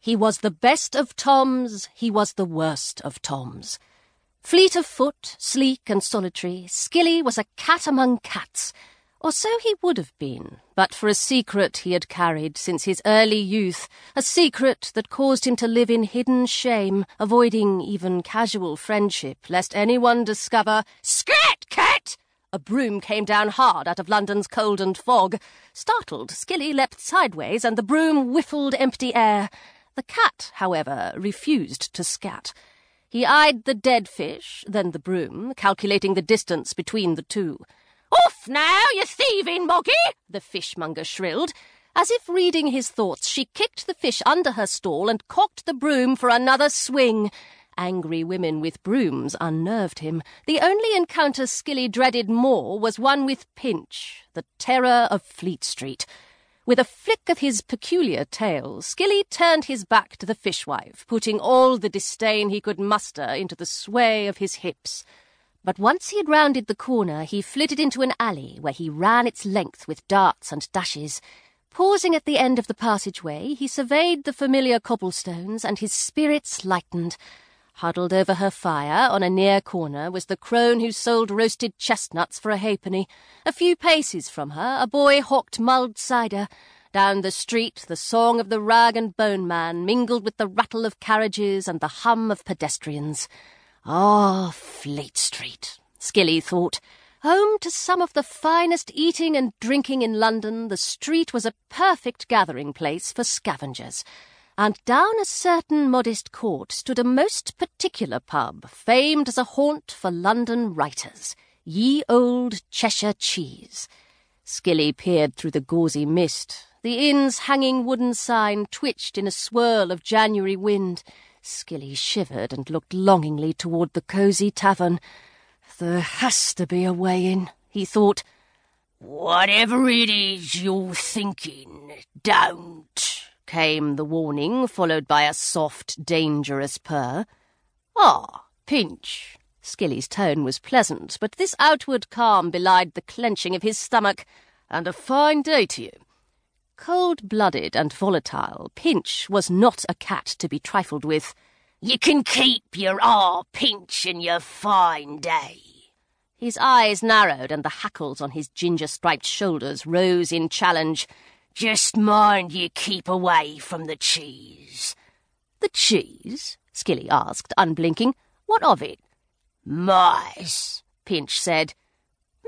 He was the best of Toms, he was the worst of Toms. Fleet of foot, sleek and solitary, Skilley was a cat among cats, or so he would have been, but for a secret he had carried since his early youth, a secret that caused him to live in hidden shame, avoiding even casual friendship, lest anyone discover Scat, cat! A broom came down hard out of London's cold and fog. Startled, Skilley leapt sideways, and the broom whiffled empty air. The cat, however, refused to scat. He eyed the dead fish, then the broom, calculating the distance between the two. Off now, you thieving moggy! the fishmonger shrilled. As if reading his thoughts, she kicked the fish under her stall and cocked the broom for another swing. Angry women with brooms unnerved him. The only encounter Skilley dreaded more was one with Pinch, the terror of Fleet Street. With a flick of his peculiar tail, Skilley turned his back to the fishwife, putting all the disdain he could muster into the sway of his hips. But once he had rounded the corner, he flitted into an alley where he ran its length with darts and dashes. Pausing at the end of the passageway, he surveyed the familiar cobblestones, and his spirits lightened. Huddled over her fire on a near corner was the crone who sold roasted chestnuts for a halfpenny. A few paces from her, a boy hawked mulled cider. Down the street, the song of the rag and bone man mingled with the rattle of carriages and the hum of pedestrians. Ah, Fleet Street, Skilley thought. Home to some of the finest eating and drinking in London, the street was a perfect gathering place for scavengers. And down a certain modest court stood a most particular pub, famed as a haunt for London writers, Ye Olde Cheshire Cheese. Skilley peered through the gauzy mist. The inn's hanging wooden sign twitched in a swirl of January wind. Skilley shivered and looked longingly toward the cosy tavern. There has to be a way in, he thought. Whatever it is you're thinking, don't, came the warning, followed by a soft, dangerous purr. Ah, Pinch. Skilley's tone was pleasant, but this outward calm belied the clenching of his stomach. And a fine day to you. Cold-blooded and volatile, Pinch was not a cat to be trifled with. You can keep your ah Pinch and your fine day. His eyes narrowed and the hackles on his ginger-striped shoulders rose in challenge. Just mind you keep away from the cheese. The cheese? Skilley asked, unblinking. What of it? Mice, Pinch said.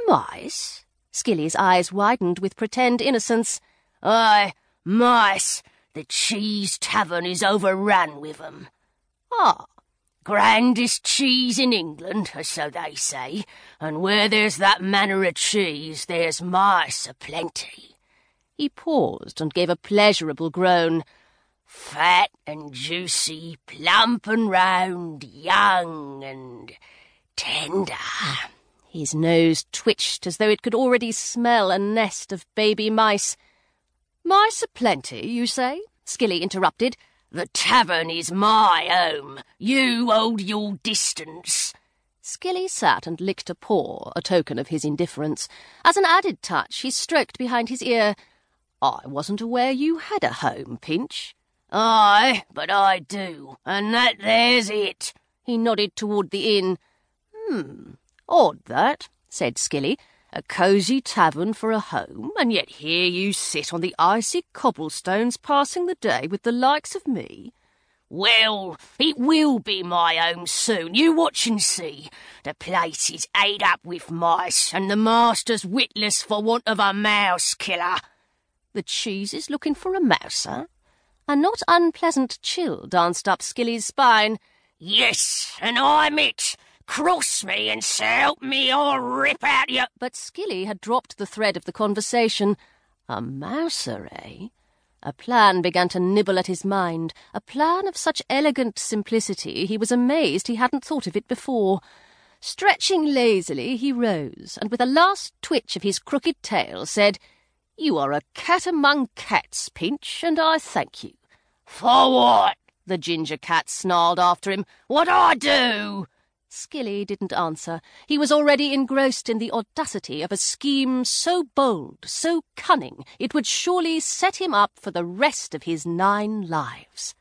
Mice? Skilley's eyes widened with pretend innocence. Aye, mice. The cheese tavern is overrun with 'em. Ah, grandest cheese in England, so they say, and where there's that manner of cheese, there's mice aplenty. He paused and gave a pleasurable groan. Fat and juicy, plump and round, young and tender. His nose twitched as though it could already smell a nest of baby mice. Mice aplenty, you say? Skilley interrupted. The tavern is my home. You hold your distance. Skilley sat and licked a paw, a token of his indifference. As an added touch, he stroked behind his ear. I wasn't aware you had a home, Pinch. Aye, but I do, and that there's it. He nodded toward the inn. Hmm, odd that, said Skilley. A cosy tavern for a home, and yet here you sit on the icy cobblestones passing the day with the likes of me. Well, it will be my home soon. You watch and see. The place is ate up with mice, and the master's witless for want of a mouse killer. The cheese is looking for a mouser? A not unpleasant chill danced up Skilley's spine. Yes, and I'm it. Cross me and so help me I'll rip out your... But Skilley had dropped the thread of the conversation. A mouser, eh? A plan began to nibble at his mind, a plan of such elegant simplicity he was amazed he hadn't thought of it before. Stretching lazily, he rose, and with a last twitch of his crooked tail said, You are a cat among cats, Pinch, and I thank you. For what? The ginger cat snarled after him. What I do? Skilley didn't answer. He was already engrossed in the audacity of a scheme so bold, so cunning, it would surely set him up for the rest of his nine lives.